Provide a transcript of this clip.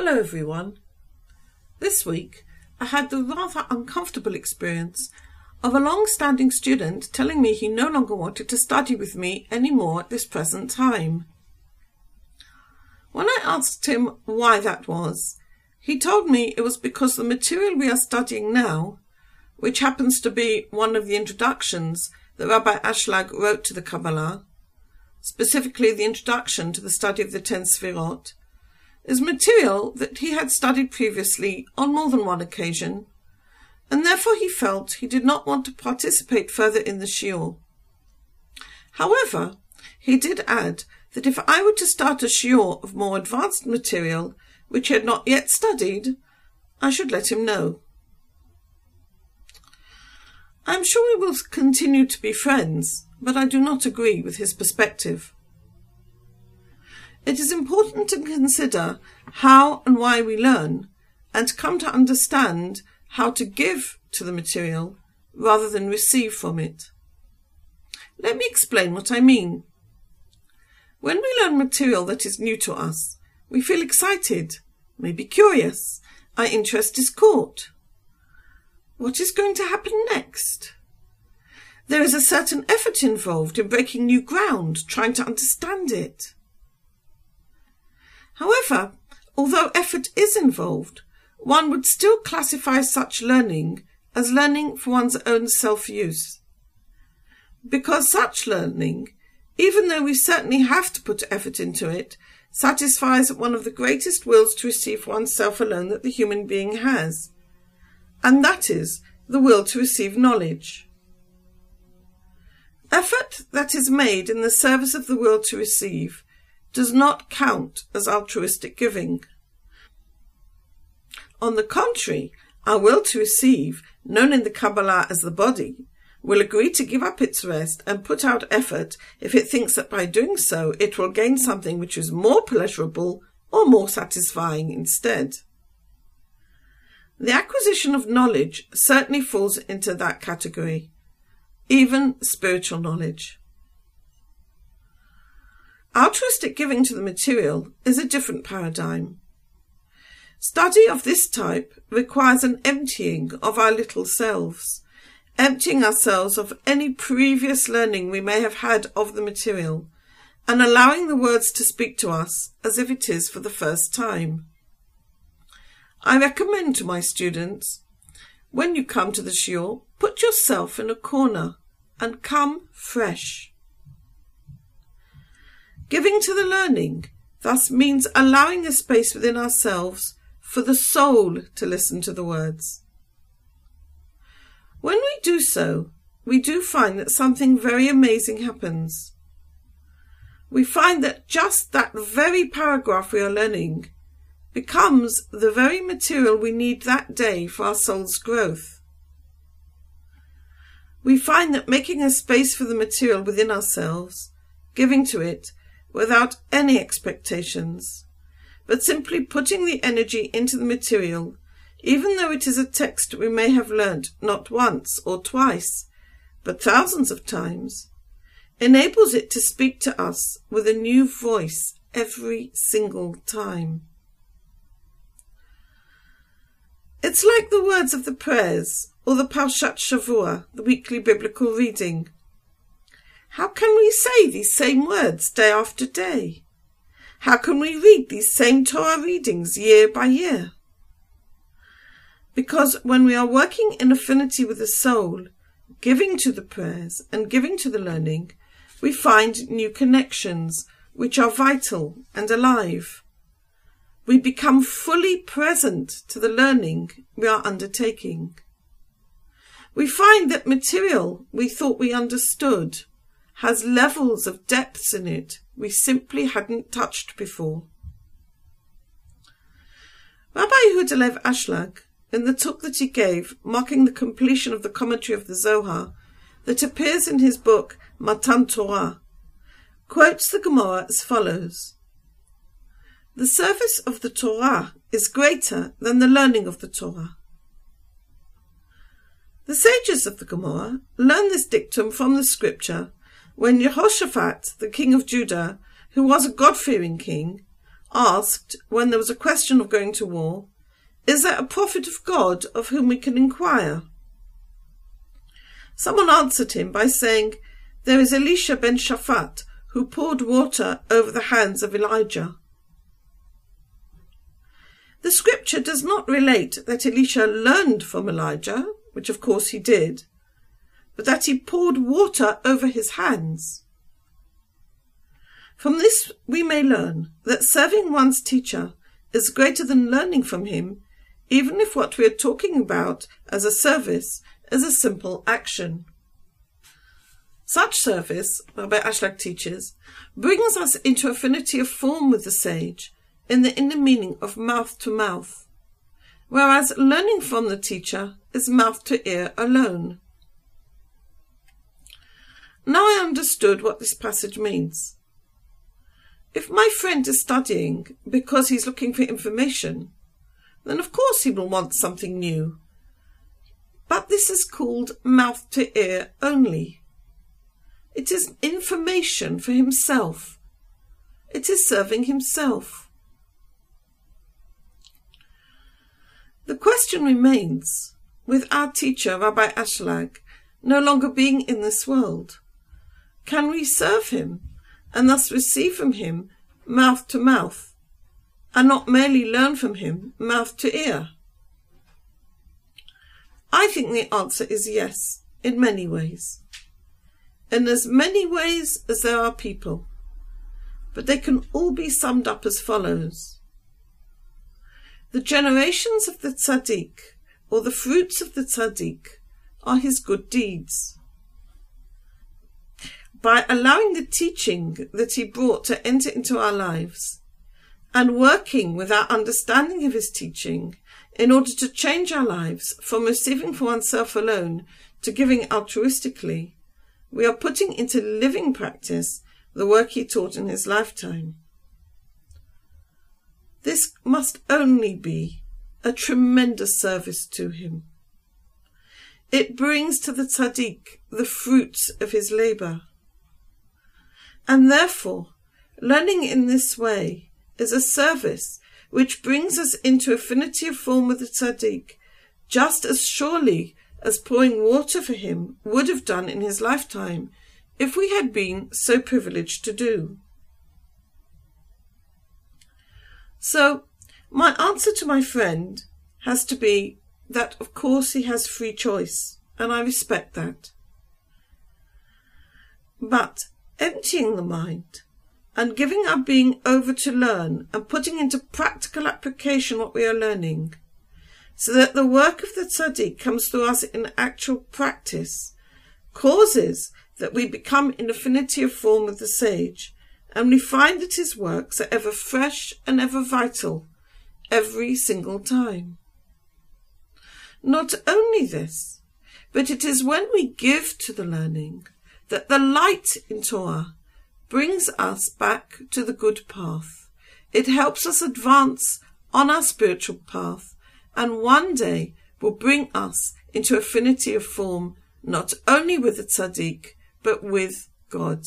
Hello everyone. This week I had the rather uncomfortable experience of a long-standing student telling me he no longer wanted to study with me anymore at this present time. When I asked him why that was, he told me it was because the material we are studying now, which happens to be one of the introductions that Rabbi Ashlag wrote to the Kabbalah, specifically the introduction to the study of the Ten Sfirot, is material that he had studied previously on more than one occasion, and therefore he felt he did not want to participate further in the shiur. However, he did add that if I were to start a shiur of more advanced material which he had not yet studied, I should let him know. I am sure we will continue to be friends, but I do not agree with his perspective. It is important to consider how and why we learn and to come to understand how to give to the material rather than receive from it. Let me explain what I mean. When we learn material that is new to us, we feel excited, maybe curious. Our interest is caught. What is going to happen next? There is a certain effort involved in breaking new ground, trying to understand it. However, although effort is involved, one would still classify such learning as learning for one's own self-use. Because such learning, even though we certainly have to put effort into it, satisfies one of the greatest wills to receive oneself alone that the human being has, and that is the will to receive knowledge. Effort that is made in the service of the will to receive does not count as altruistic giving. On the contrary, our will to receive, known in the Kabbalah as the body, will agree to give up its rest and put out effort if it thinks that by doing so it will gain something which is more pleasurable or more satisfying instead. The acquisition of knowledge certainly falls into that category, even spiritual knowledge. Altruistic giving to the material is a different paradigm. Study of this type requires an emptying of our little selves, emptying ourselves of any previous learning we may have had of the material, and allowing the words to speak to us as if it is for the first time. I recommend to my students, when you come to the shiur, put yourself in a corner and come fresh. Giving to the learning thus means allowing a space within ourselves for the soul to listen to the words. When we do so, we do find that something very amazing happens. We find that just that very paragraph we are learning becomes the very material we need that day for our soul's growth. We find that making a space for the material within ourselves, giving to it, without any expectations, but simply putting the energy into the material, even though it is a text we may have learnt not once or twice, but thousands of times, enables it to speak to us with a new voice every single time. It's like the words of the prayers or the Parshat Shavua, the weekly biblical reading, how can we say these same words day after day? How can we read these same Torah readings year by year? Because when we are working in affinity with the soul, giving to the prayers and giving to the learning, we find new connections which are vital and alive. We become fully present to the learning we are undertaking. We find that material we thought we understood has levels of depths in it we simply hadn't touched before. Rabbi Yehuda Lev Ashlag, in the talk that he gave, marking the completion of the commentary of the Zohar, that appears in his book Matan Torah, quotes the Gemara as follows. The service of the Torah is greater than the learning of the Torah. The sages of the Gemara learn this dictum from the scripture when Jehoshaphat, the king of Judah, who was a God-fearing king, asked, when there was a question of going to war, Is there a prophet of God of whom we can inquire? Someone answered him by saying, There is Elisha ben Shaphat, who poured water over the hands of Elijah. The scripture does not relate that Elisha learned from Elijah, which of course he did, but that he poured water over his hands. From this we may learn that serving one's teacher is greater than learning from him, even if what we are talking about as a service is a simple action. Such service, Rabbi Ashlag teaches, brings us into affinity of form with the sage in the inner meaning of mouth to mouth, whereas learning from the teacher is mouth to ear alone. Now I understood what this passage means. If my friend is studying because he's looking for information, then of course he will want something new. But this is called mouth to ear only. It is information for himself. It is serving himself. The question remains, with our teacher, Rabbi Ashlag, no longer being in this world, can we serve him and thus receive from him mouth to mouth, and not merely learn from him mouth to ear? I think the answer is yes, in many ways. In as many ways as there are people. But they can all be summed up as follows. The generations of the tzaddik, or the fruits of the tzaddik, are his good deeds. By allowing the teaching that he brought to enter into our lives, and working with our understanding of his teaching in order to change our lives from receiving for oneself alone to giving altruistically, we are putting into living practice the work he taught in his lifetime. This must only be a tremendous service to him. It brings to the tzaddik the fruits of his labour. And therefore, learning in this way is a service which brings us into affinity of form with the tzaddik, just as surely as pouring water for him would have done in his lifetime if we had been so privileged to do. So, my answer to my friend has to be that of course he has free choice, and I respect that. But emptying the mind and giving our being over to learn and putting into practical application what we are learning, so that the work of the tzaddik comes to us in actual practice, causes that we become in affinity of form with the sage and we find that his works are ever fresh and ever vital, every single time. Not only this, but it is when we give to the learning that the light in Torah brings us back to the good path. It helps us advance on our spiritual path and one day will bring us into affinity of form not only with the tzaddik, but with God.